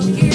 Yeah.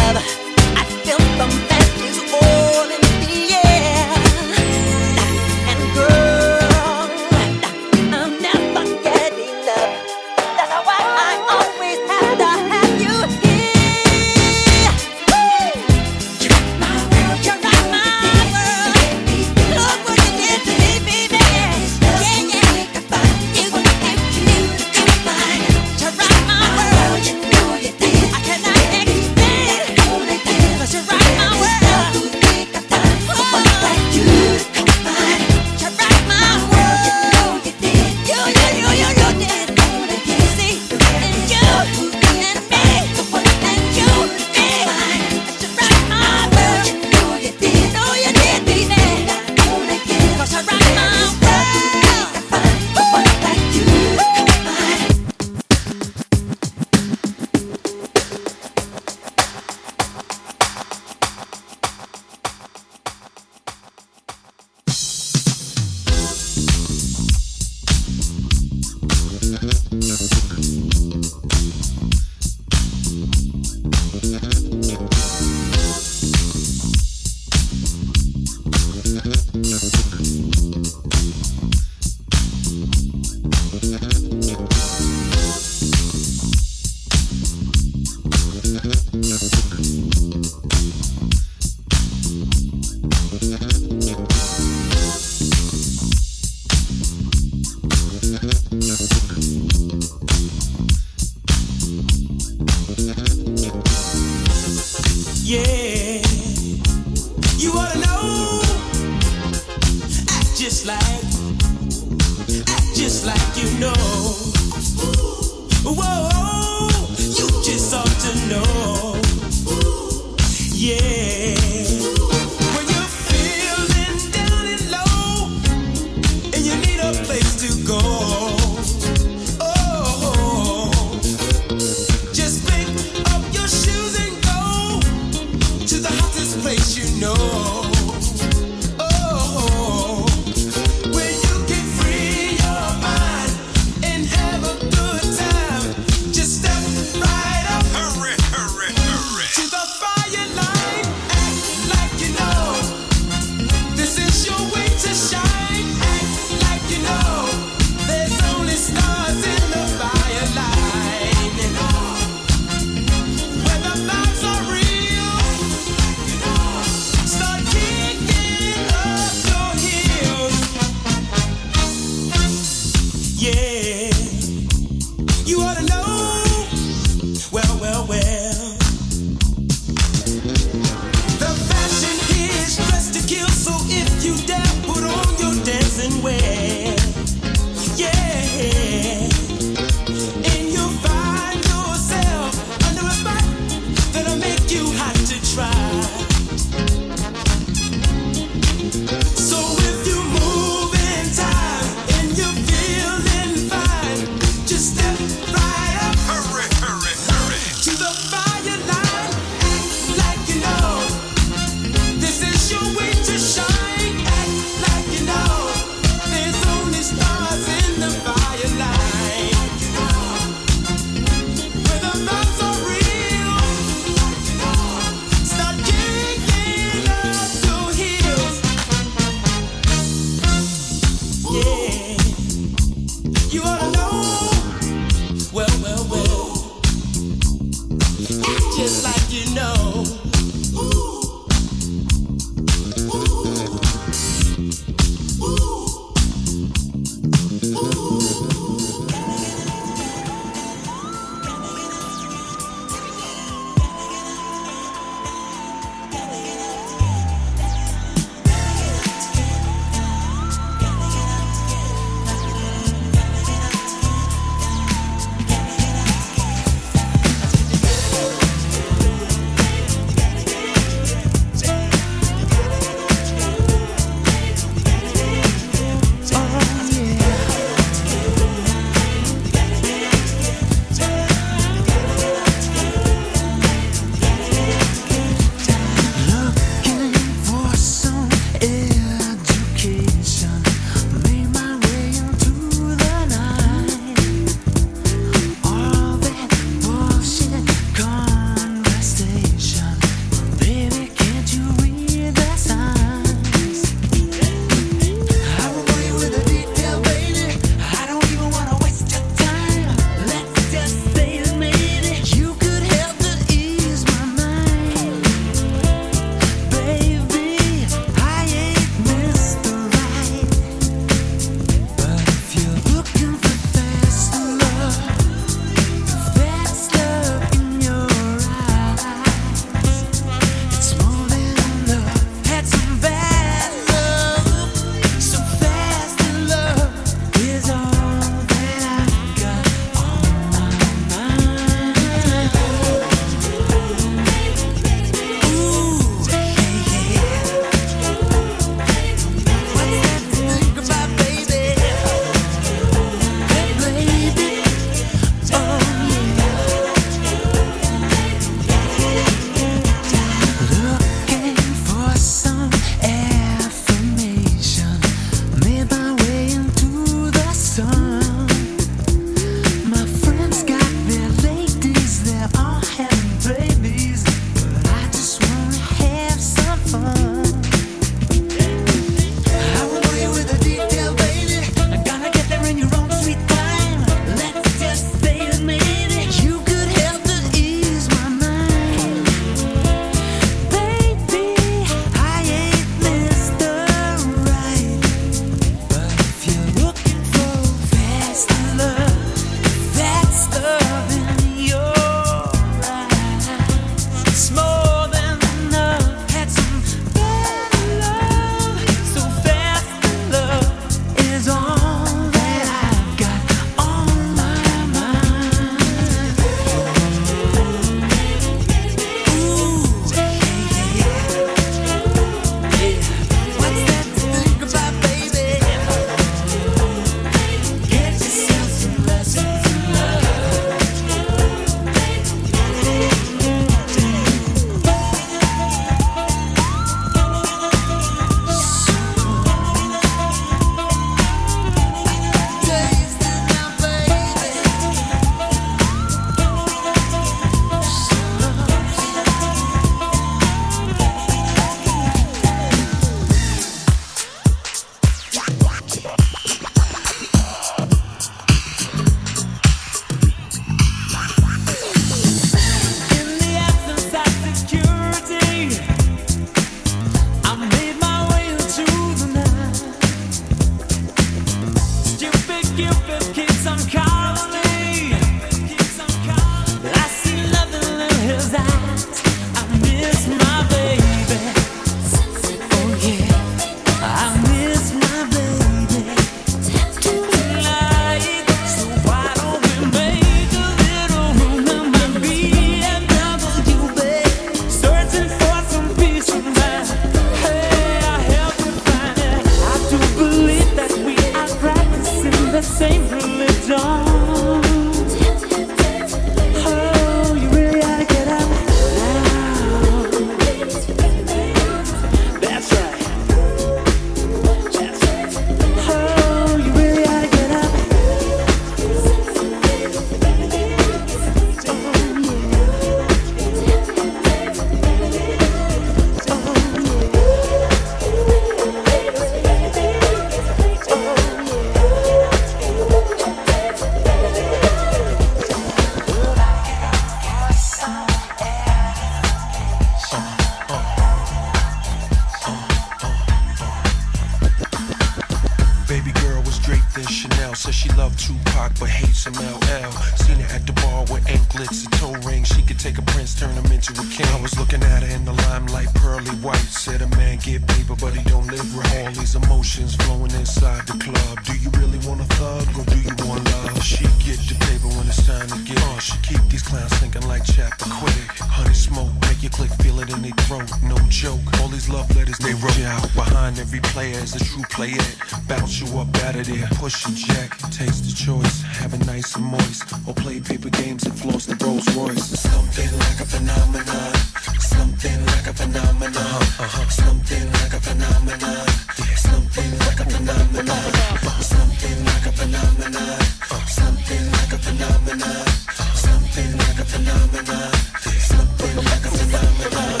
about Tupac but hates him LL. Seen her at the bar with anklets and toe rings. She could take a prince, turn him into a king. I was looking at her in the limelight, pearly white. Said a man get paper, but he don't live with All these emotions flowing inside the club. Do you really want a thug or do you want love? She get the paper when it's time to get on. She keep these clowns thinking like Chappaquiddick. Honey smoke, make you click, feel it in their throat. No joke, all these love letters they wrote. Out behind every player is a true player. Bounce you up out of there, push and jack, taste What's the choice? Have it nice and moist, or play paper games and floss the Rolls Royce? Something like a phenomenon. Something like a phenomenon. Uh-huh, uh-huh. Something like a phenomenon. Yeah. Something like a phenomenon. Uh-huh. Something like a phenomenon. Uh-huh. Something like a phenomenon. Uh-huh. Something like a phenomenon. Uh-huh. Something like a phenomenon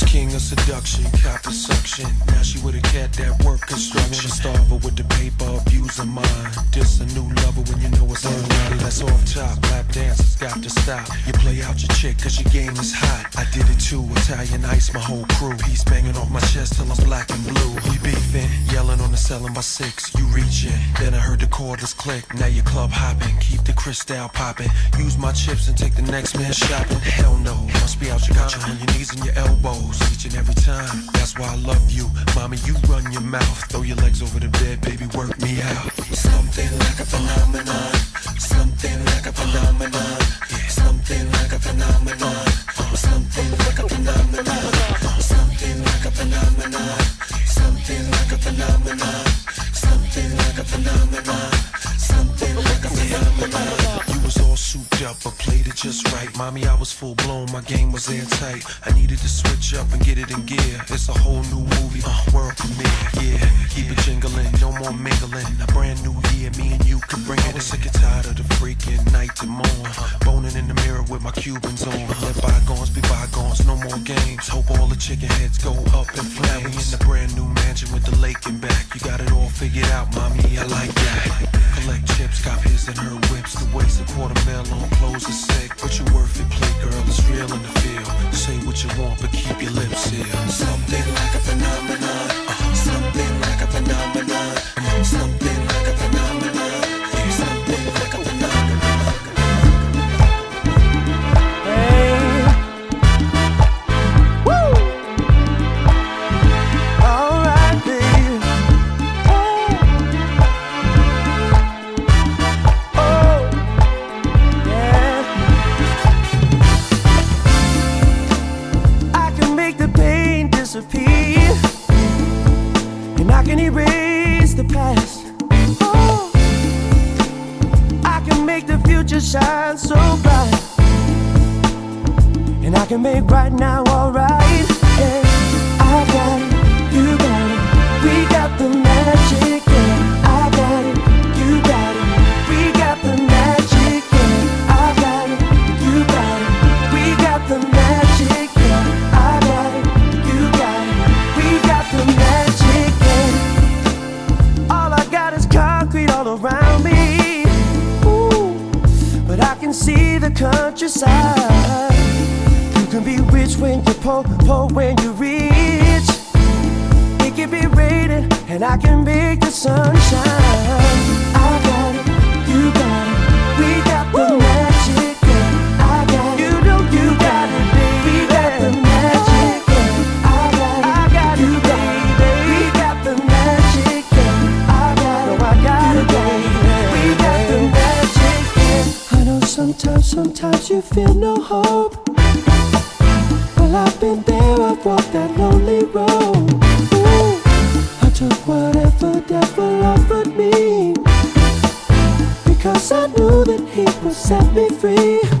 was king of seduction, copper suction. Now she with a cat that work construction. Wanna starve her with the paper, abusing mine. This a new lover when you know it's online. That's off top, lap dances got to stop. You play out your chick cause your game is hot. I did it too, Italian ice, my whole crew. Peace banging off my chest till I'm black and blue. We beefing, yelling on the selling by six. You reaching, then I heard the cordless click. Now you club hopping, keep the crystal popping. Use my chips and take the next man shopping. Hell no, must be out your got you on your knees and your elbows each and every time. That's why I love you, mommy. You run your mouth, throw your legs over the bed, baby. Work me out. Something like a phenomenon. Something like a phenomenon. Something like a phenomenon. Something like a phenomenon. Something like a phenomenon. Something like a phenomenon. Something like a phenomenon. Something like a phenomenon souped up, but played it just right. Mommy, I was full blown, my game was airtight. I needed to switch up and get it in gear. It's a whole new movie, uh, world premiere. Yeah, keep it jingling, no more mingling. A brand new year, me and you can bring it. I was sick and tired of the freaking night to morn. Boning in the mirror with my Cubans on. Let bygones be bygones, no more games. Hope all the chicken heads go up in flames. We in the brand new mansion with the lake and back. You got it all figured out, mommy, I like that. Collect chips, cop his and her whips. The waste a quarter mil on clothes is sick, but you worth it, play girl, it's real in the field. Say what you want, but keep your lips sealed. Something like a phenomenon, uh, something like a phenomenon, something like a I knew that he would set me free.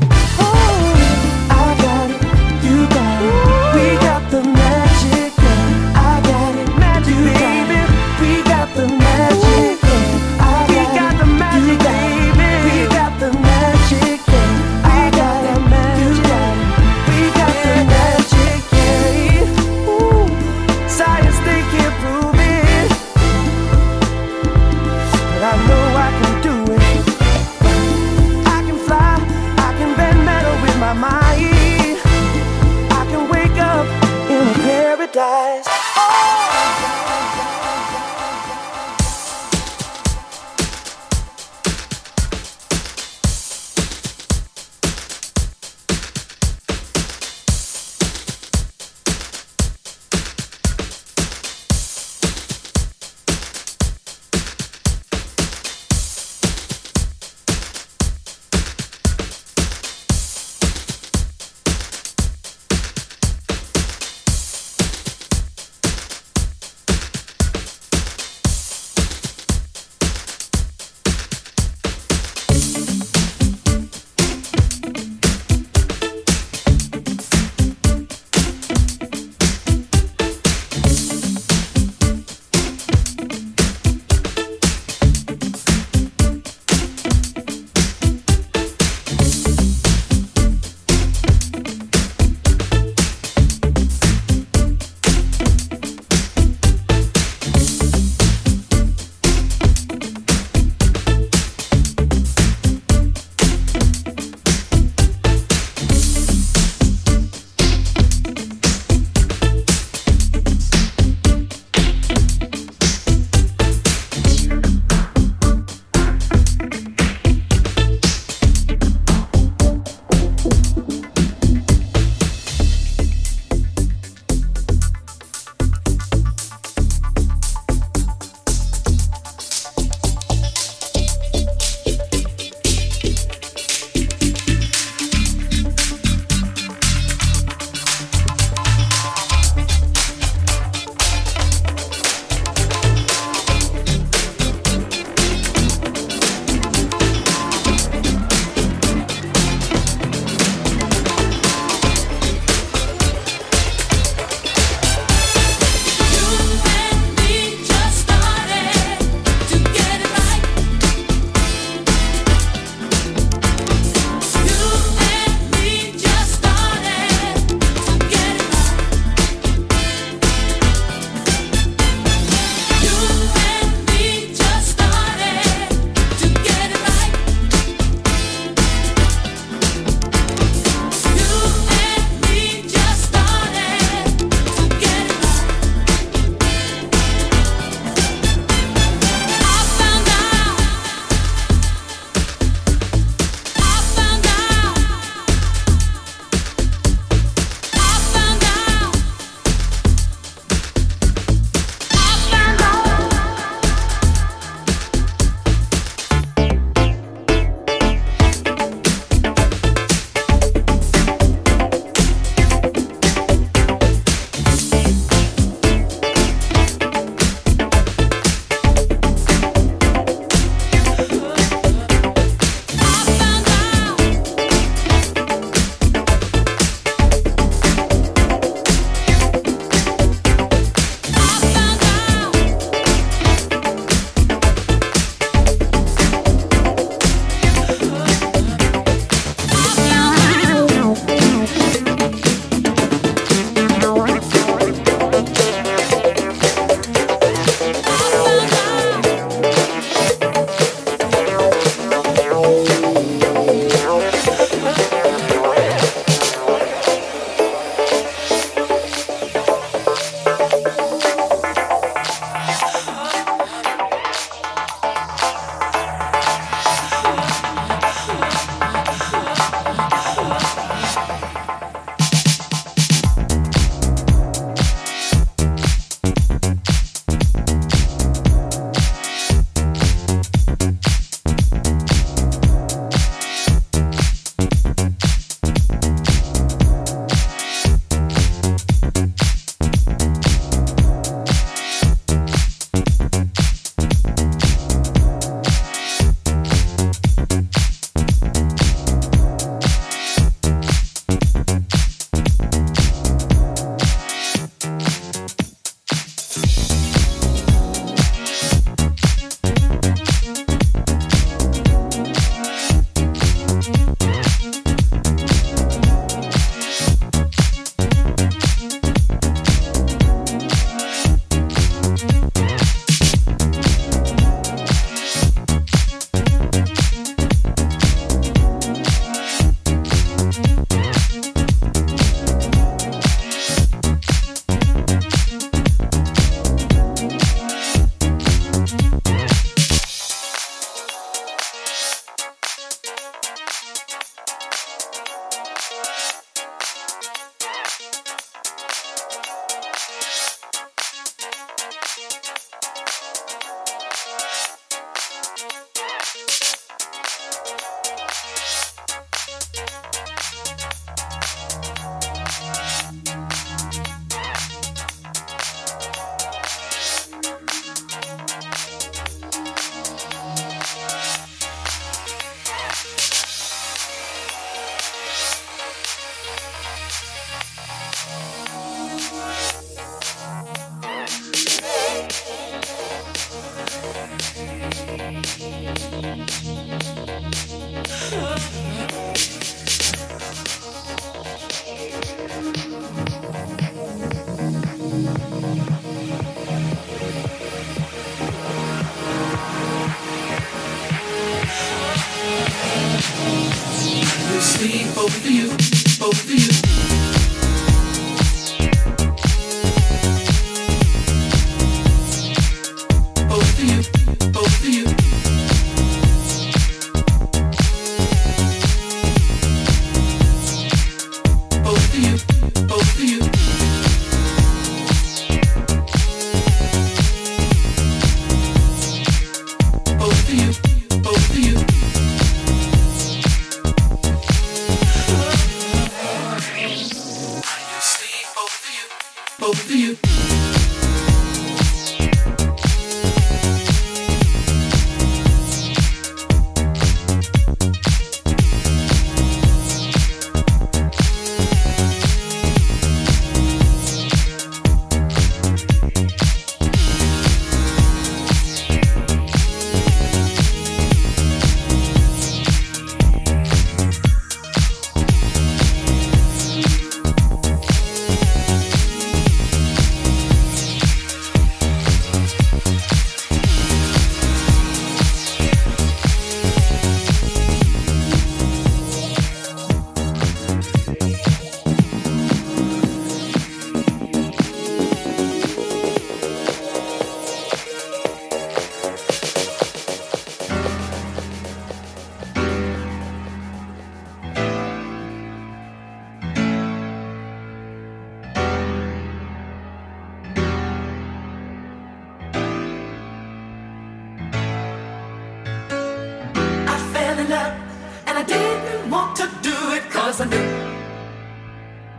And I didn't want to do it cause I knew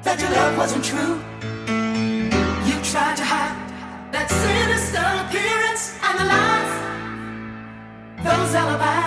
that your love wasn't true. You tried to hide that sinister appearance and the lies, those alibis.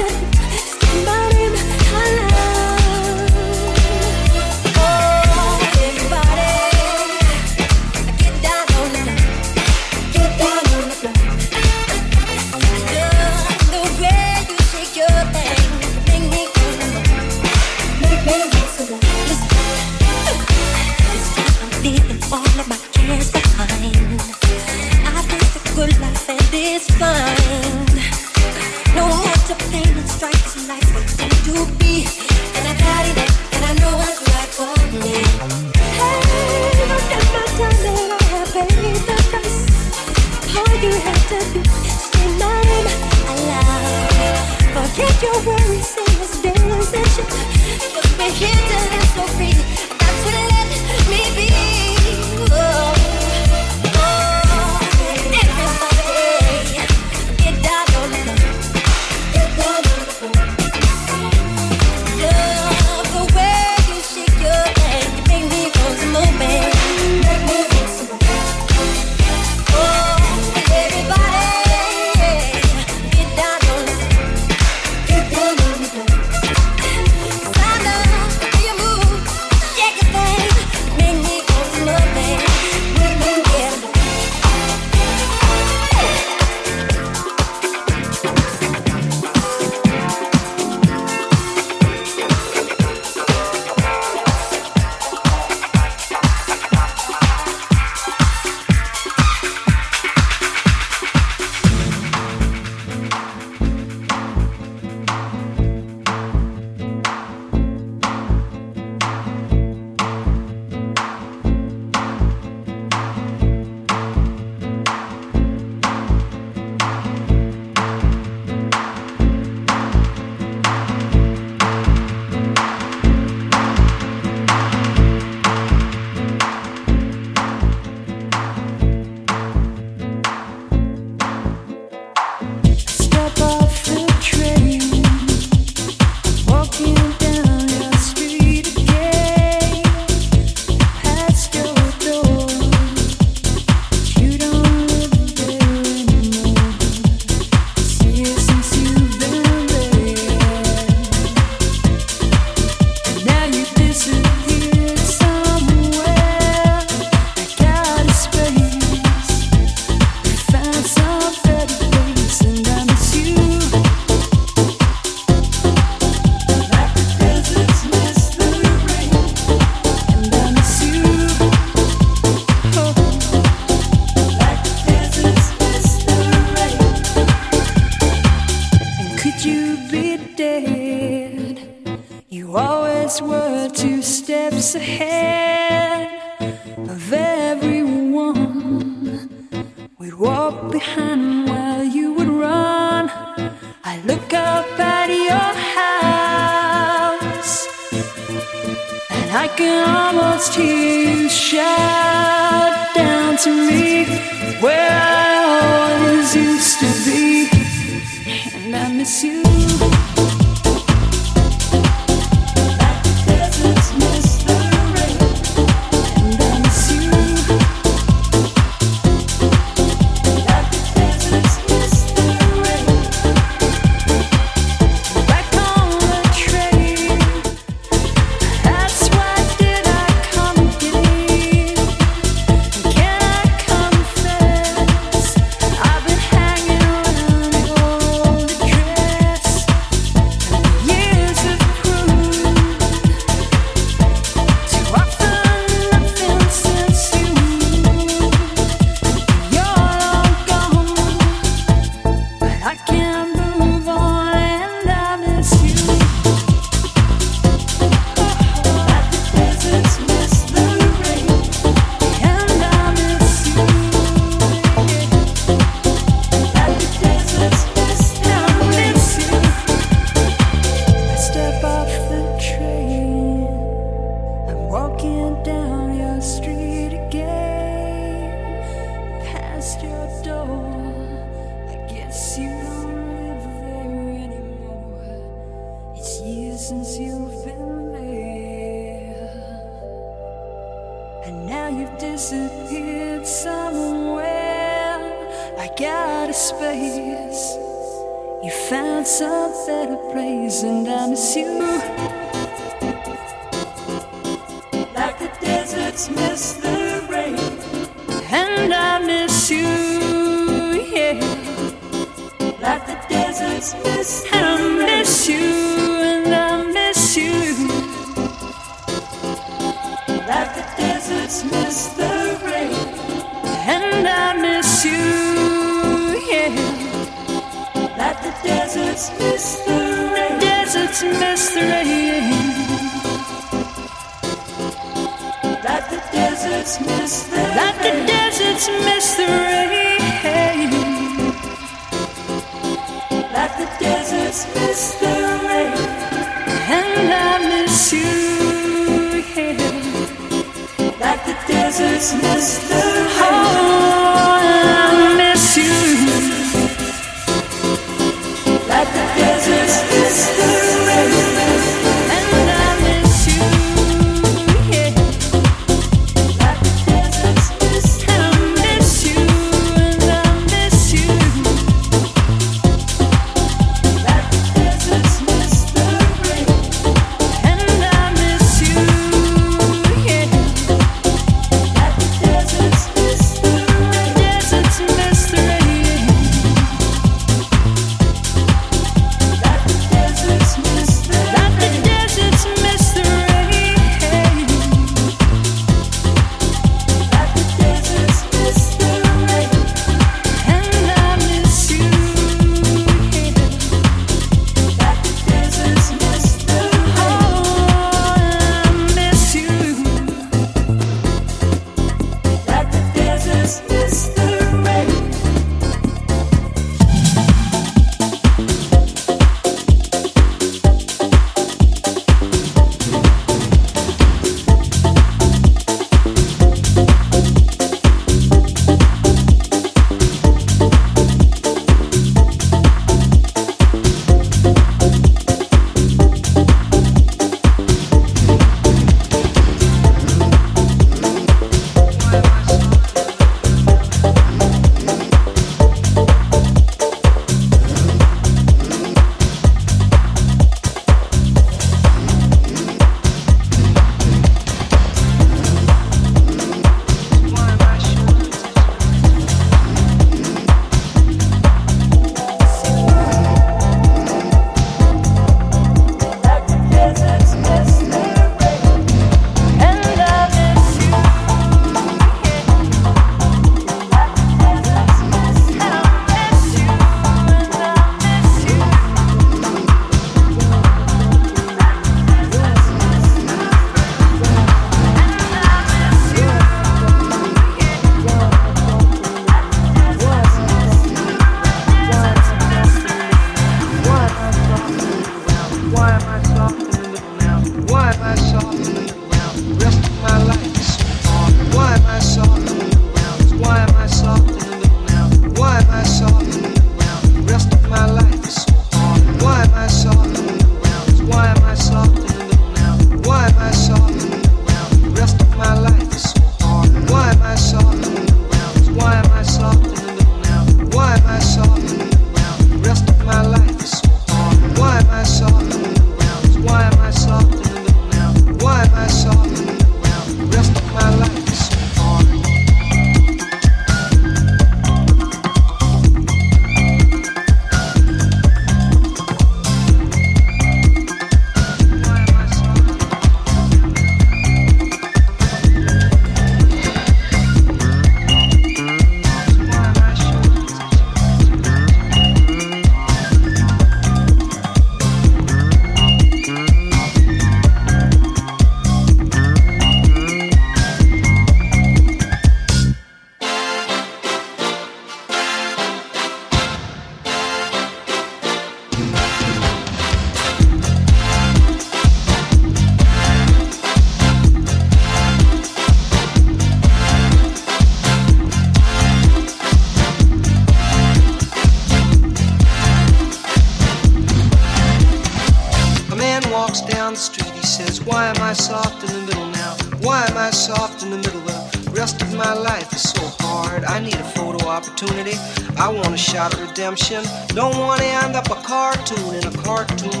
I soft in the middle now? Why am I soft in the middle the rest of my life is so hard? I need a photo opportunity. I want a shot at redemption. Don't want to end up a cartoon in a cartoon